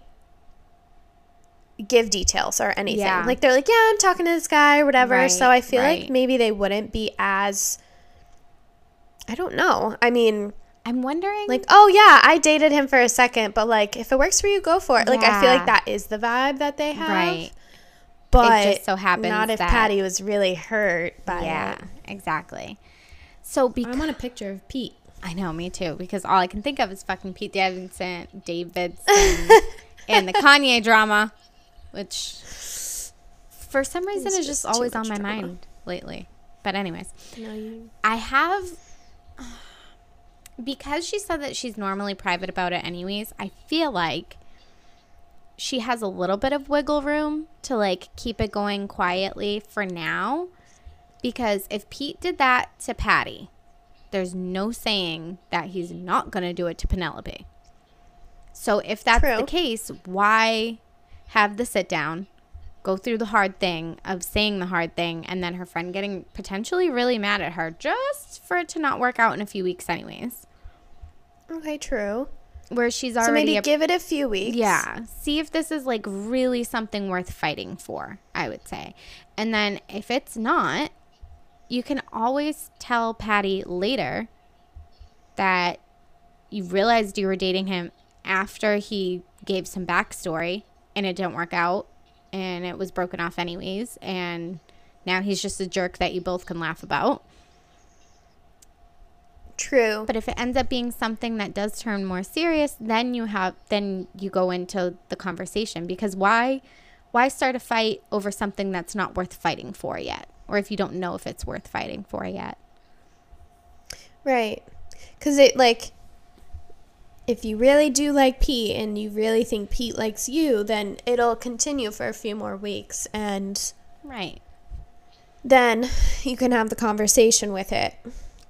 give details or anything. Yeah. Like they're like, "Yeah, I'm talking to this guy or whatever." Right, so I feel right. like maybe they wouldn't be as I don't know. I mean, I'm wondering. like, "Oh yeah, I dated him for a second, but like if it works for you, go for it." Like I feel like that is the vibe that they have. Right. But It just so happens not if that- Patty was really hurt by yeah, it. exactly. So because I want a picture of Pete. I know, me too. Because all I can think of is fucking Pete Davidson, Davidson, and the Kanye drama, which for some reason It's is just just always on my drama. mind lately. But anyways, No, you I have because she said that she's normally private about it anyways. I feel like she has a little bit of wiggle room to like keep it going quietly for now. Because if Pete did that to Patty, there's no saying that he's not going to do it to Penelope. So if that's True. the case, why have the sit down, go through the hard thing of saying the hard thing, and then her friend getting potentially really mad at her just for it to not work out in a few weeks, anyways? Okay, true. Where she's already. So maybe a give it a few weeks. yeah. See if this is like really something worth fighting for, I would say. And then if it's not, you can always tell Patty later that you realized you were dating him after he gave some backstory and it didn't work out and it was broken off anyways. And now he's just a jerk that you both can laugh about. True. But if it ends up being something that does turn more serious, then you have then you go into the conversation because why why start a fight over something that's not worth fighting for yet or if you don't know if it's worth fighting for yet. Right. Because it, like, if you really do like Pete and you really think Pete likes you, then it'll continue for a few more weeks. And Right. then you can have the conversation with it.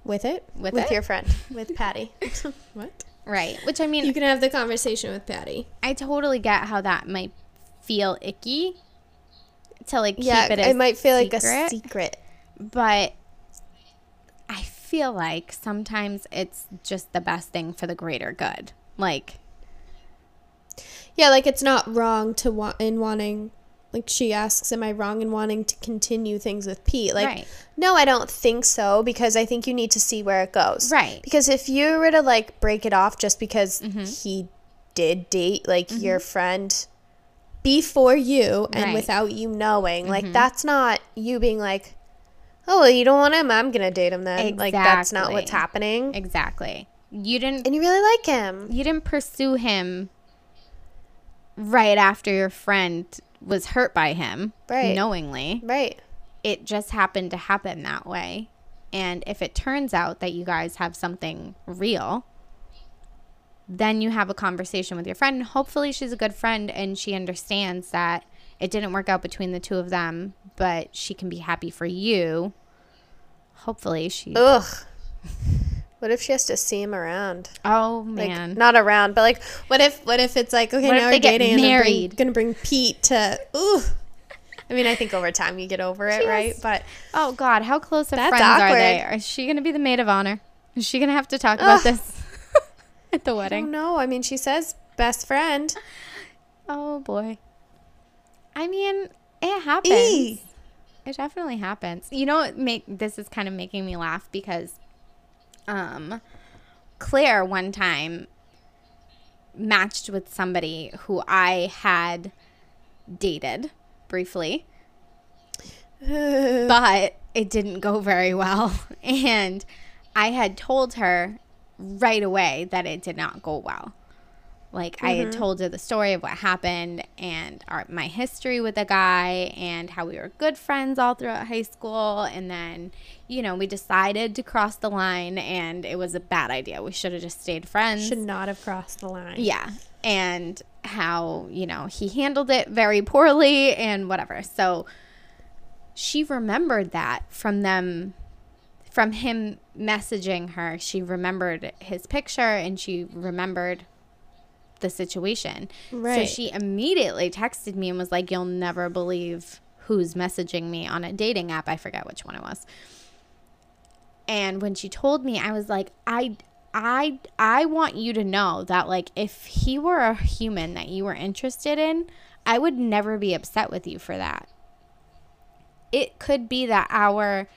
With it? With with it? your friend, with Patty. what? Right. Which I mean, You can have the conversation with Patty. I totally get how that might feel icky to like yeah, keep it, it, might feel like a secret. but feel like sometimes it's just the best thing for the greater good. Like Yeah, like it's not wrong to want in wanting. Like she asks, "Am I wrong in wanting to continue things with Pete?" Like, Right. no, I don't think so because I think you need to see where it goes. Right. Because if you were to like break it off just because Mm-hmm. he did date like your friend before you and Right. Mm-hmm. without you knowing, like that's not you being like, "Oh, well, you don't want him. I'm gonna date him then." Like that's not what's happening. exactly. You didn't And you really like him. you didn't pursue him right after your friend was hurt by him Right. knowingly. Right. It just happened to happen that way. And if it turns out that you guys have something real, then you have a conversation with your friend. Hopefully, she's a good friend and she understands that it didn't work out between the two of them, but she can be happy for you. Hopefully, she. Ugh. What if she has to see him around? Oh, Like man. not around, but like what if what if it's like okay What now we're dating and they're bring, married? gonna bring Pete to ooh. I mean, I think over time you get over it, She right? has- But Oh God, how close of friends are they? awkward. Is she gonna be the maid of honor? Is she gonna have to talk about this at the wedding? No, I mean, she says best friend. Oh boy. I mean, it happens. Eee. It definitely happens. You know, what make this is kind of making me laugh because, um, Claire one time matched with somebody who I had dated briefly. but it didn't go very well. And I had told her right away that it did not go well. Like I had mm-hmm. told her the story of what happened and our, my history with the guy and how we were good friends all throughout high school. And then, you know, we decided to cross the line and it was a bad idea. We should have just stayed friends. Should not have crossed the line. Yeah. And how, you know, he handled it very poorly and whatever. So she remembered that from them, from him messaging her. She remembered his picture and she remembered the situation. So she immediately texted me and was like, You'll never believe who's messaging me on a dating app. I forget which one it was. And when she told me, I was like, I I I want you to know that like if he were a human that you were interested in, I would never be upset with you for that. It could be that our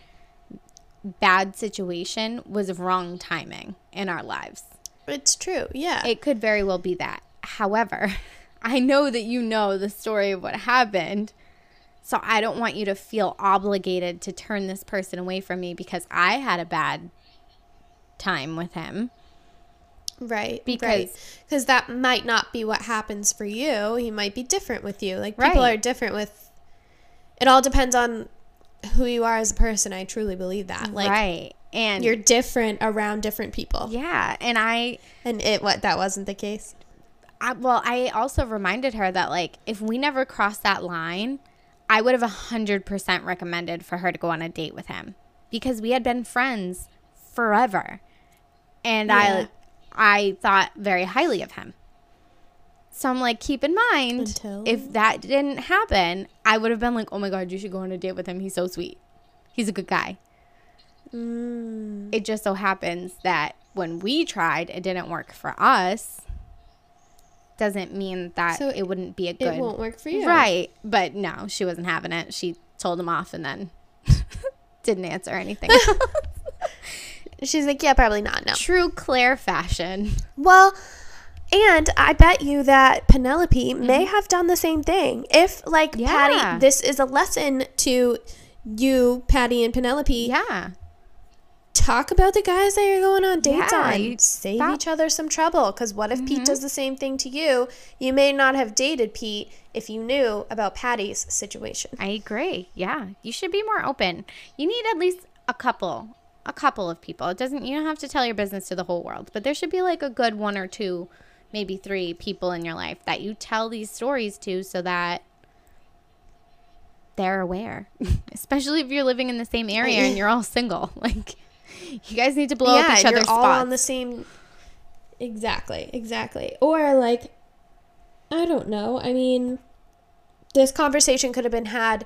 bad situation was wrong timing in our lives. It's true. Yeah. It could very well be that. However, I know that you know the story of what happened. So I don't want you to feel obligated to turn this person away from me because I had a bad time with him. right. because- because that might not be what happens for you. He might be different with you. Like people Right. are different with. It all depends on who you are as a person. I truly believe that. Like right. And you're different around different people. yeah, and I And it what that wasn't the case. I, well, I also reminded her that like if we never crossed that line, I would have a hundred percent recommended for her to go on a date with him because we had been friends forever, and Yeah. I I thought very highly of him. So I'm like, keep in mind, Until- if that didn't happen, I would have been like, oh my god, you should go on a date with him. He's so sweet. He's a good guy. Mm. It just so happens that when we tried, it didn't work for us. Doesn't mean that So it wouldn't be a good It won't work for you. right. But no, she wasn't having it. She told him off and then didn't answer anything. She's like, yeah, probably not. No. True Claire fashion. Well, and I bet you that Penelope may have done the same thing. If, like, Mm-hmm. Yeah. Patty, this is a lesson to you, Patty, and Penelope. Yeah. Talk about the guys that you're going on dates Yeah, on. Save stop- Mm-hmm. each other some trouble. Because what if Pete does the same thing to you? You may not have dated Pete if you knew about Patty's situation. I agree. Yeah. You should be more open. You need at least a couple, a couple of people. It doesn't, you don't have to tell your business to the whole world, but there should be like a good one or two, maybe three people in your life that you tell these stories to so that they're aware, especially if you're living in the same area and you're all single. Like, you guys need to blow up each other's you're all spots. on the same. Exactly, exactly. Or like, I don't know. I mean, this conversation could have been had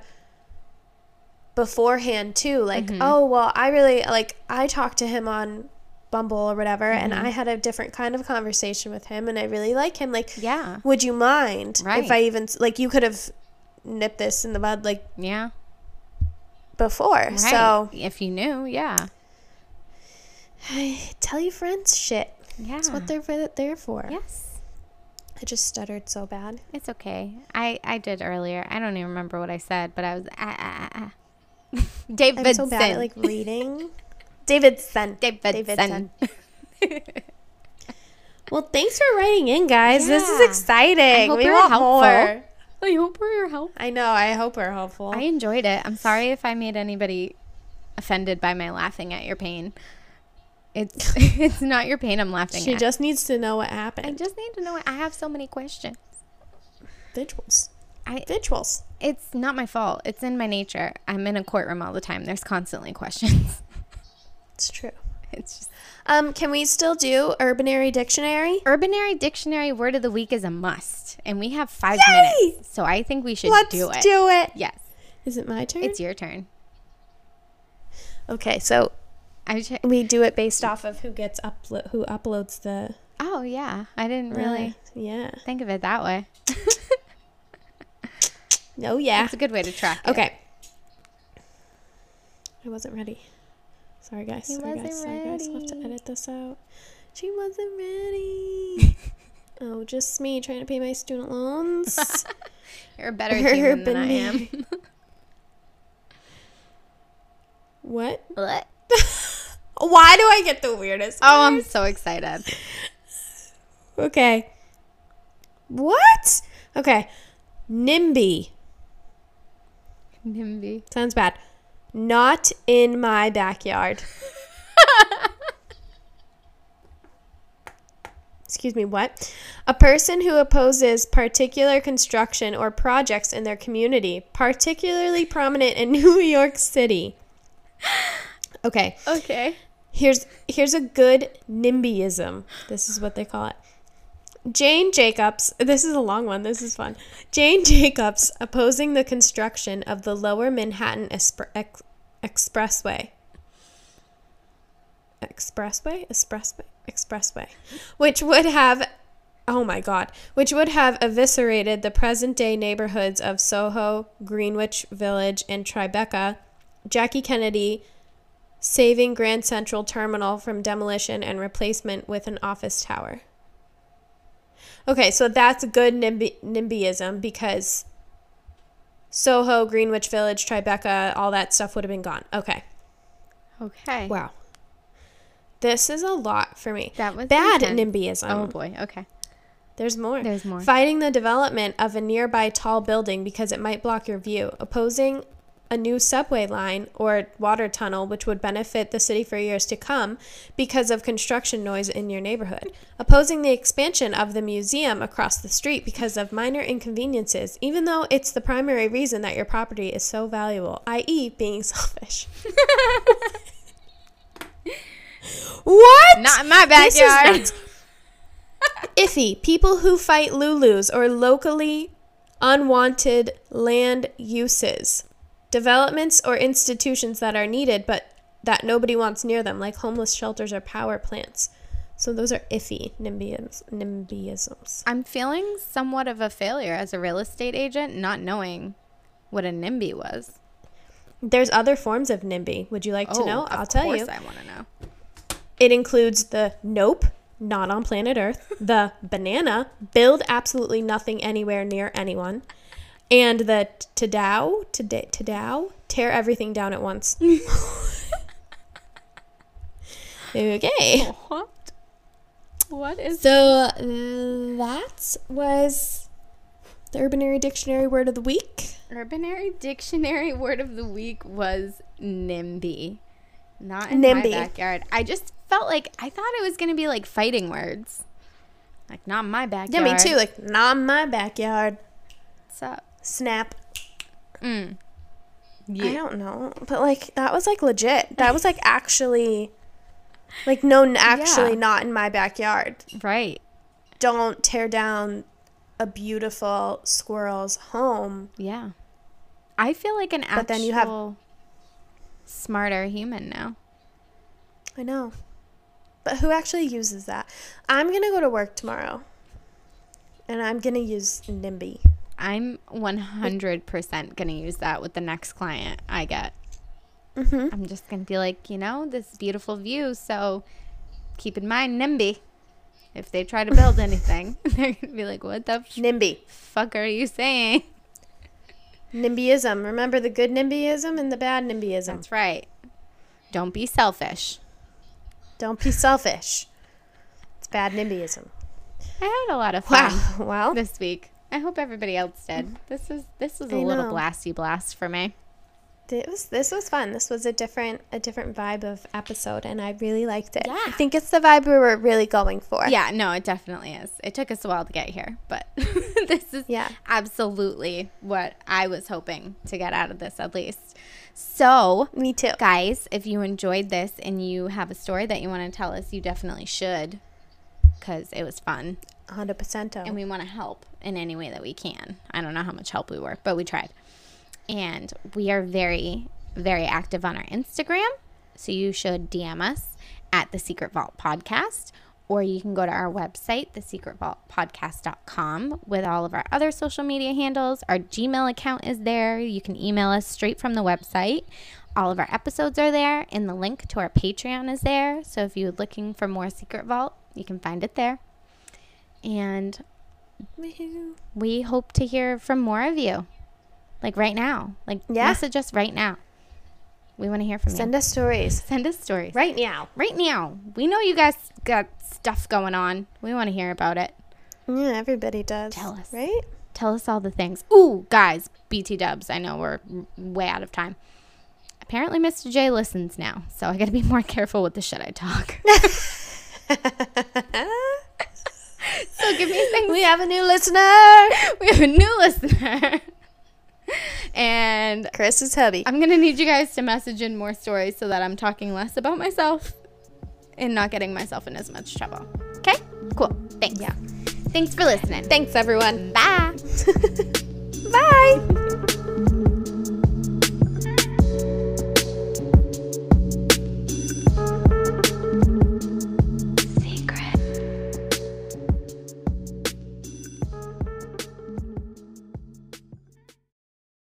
beforehand too. Like, Mm-hmm. oh well, I really like. I talked to him on Bumble or whatever, and Mm-hmm. I had a different kind of conversation with him, and I really like him. Like, yeah. would you mind Right. if I even like you could have nipped this in the bud like Yeah. before? Right. So if you knew, yeah. tell your friends shit. Yeah. That's what they're for- there for. yes. I just stuttered so bad. It's okay. I I did earlier. I don't even remember what I said, but I was ah ah ah. ah. Davidson. I'm so bad at like reading. Davidson. Davidson. Well, thanks for writing in, guys. This is exciting. I hope we want helpful. more. I hope we're helpful. I know. I hope we're helpful. I enjoyed it. I'm sorry if I made anybody offended by my laughing at your pain. It's it's not your pain I'm laughing she at. just needs to know what happened. I just need to know. I have so many questions. Visuals. I Visuals. it's not my fault. It's in my nature. I'm in a courtroom all the time. There's constantly questions. It's true. It's just Um, can we still do Urbanary Dictionary? Urbanary Dictionary word of the week is a must, and we have five Yay! minutes, so I think we should Let's do it. do it. yes, Is it my turn? it's your turn. okay, so I che- we do it based off of who gets uplo- who uploads the oh yeah, I didn't really uh, yeah. think of it that way. Oh yeah. It's a good way to track. it. Okay. I wasn't ready. Sorry guys. He Sorry guys. Sorry guys. I'll have to edit this out. She wasn't ready. oh, just me trying to pay my student loans. You're a better human than I am. what? what? Why do I get the weirdest? Oh, I'm so excited. okay. What? Okay. NIMBY. NIMBY. Sounds bad. Not in my backyard. Excuse me, what? A person who opposes particular construction or projects in their community, particularly prominent in New York City. Okay, Okay. here's here's a good NIMBYism. This is what they call it. Jane Jacobs, this is a long one. This is fun. Jane Jacobs opposing the construction of the Lower Manhattan Ex- Expressway. Expressway? Expressway? Expressway. Which would have, oh my God, which would have eviscerated the present day neighborhoods of Soho, Greenwich Village, and Tribeca. Jackie Kennedy saving Grand Central Terminal from demolition and replacement with an office tower. Okay, so that's good NIMBY, NIMBYism because Soho, Greenwich Village, Tribeca, all that stuff would have been gone. Okay. Okay. Wow. This is a lot for me. That was Bad intense. NIMBYism. Oh boy. Okay. There's more. There's more. Fighting the development of a nearby tall building because it might block your view. Opposing a new subway line or water tunnel, which would benefit the city for years to come because of construction noise in your neighborhood. Opposing the expansion of the museum across the street because of minor inconveniences, even though it's the primary reason that your property is so valuable, i.e., being selfish. what? Not in my backyard. Iffy. People who fight Lulus or locally unwanted land uses. Developments or institutions that are needed but that nobody wants near them, like homeless shelters or power plants. So those are iffy NIMBYisms. NIMBYisms. I'm feeling somewhat of a failure as a real estate agent, not knowing what a NIMBY was. There's other forms of NIMBY. Would you like to oh, know? I'll tell you. course I want to know. It includes the nope, not on planet Earth, the banana, build absolutely nothing anywhere near anyone, and the tadao, tada- tadao, tear everything down at once. okay. What? What is So that was the Urbanary Dictionary word of the week. Urbanary Dictionary word of the week was NIMBY. Not in NIMBY. my backyard. I just felt like I thought it was gonna be like fighting words. Like not in my backyard. Yeah, me too. Like, not in my backyard. What's up? Snap. Mm. I don't know, but like that was like legit. That was like actually, like no, actually Yeah. not in my backyard. Right. Don't tear down a beautiful squirrel's home. Yeah. I feel like an actual But then you have- smarter human now. I know, but who actually uses that? I'm gonna go to work tomorrow, and I'm gonna use NIMBY. I'm 100% going to use that with the next client I get. Mm-hmm. I'm just going to be like, you know, this beautiful view. So keep in mind, NIMBY. If they try to build anything, they're going to be like, what the f- NIMBY. fuck are you saying? NIMBYism. Remember the good NIMBYism and the bad NIMBYism. That's right. Don't be selfish. Don't be selfish. It's bad NIMBYism. I had a lot of fun Wow. Well, this week. I hope everybody else did. This is this was a I little know. blasty blast for me. it was this was fun. This was a different a different vibe of episode, and I really liked it. Yeah. I think it's the vibe we were really going for. Yeah, no, it definitely is. It took us a while to get here, but this is Yeah. absolutely what I was hoping to get out of this at least. So, Me too. guys, if you enjoyed this and you have a story that you want to tell us, you definitely should because it was fun 100%. and we want to help in any way that we can. I don't know how much help we were, but we tried. And we are very, very active on our Instagram. So you should DM us at the Secret Vault Podcast, or you can go to our website, thesecretvaultpodcast.com, with all of our other social media handles. Our Gmail account is there. You can email us straight from the website. All of our episodes are there, and the link to our Patreon is there. So if you're looking for more Secret Vault, you can find it there. And Woohoo. we hope to hear from more of you. Like right now. Like Yeah. message us right now. We want to hear from Send you. Send us stories. Send us stories. Right now. Right now. We know you guys got stuff going on. We want to hear about it. Yeah, everybody does. Tell us. Right? Tell us all the things. Ooh, guys, BT dubs. I know we're way out of time. Apparently, Mr. J listens now, so I got to be more careful with the shit I talk. give me things we have a new listener. we have a new listener. and Kris's hubby. I'm going to need you guys to message in more stories so that I'm talking less about myself and not getting myself in as much trouble. Okay? Cool. Thanks. Yeah. Thanks for listening. Thanks, everyone. Bye. Bye.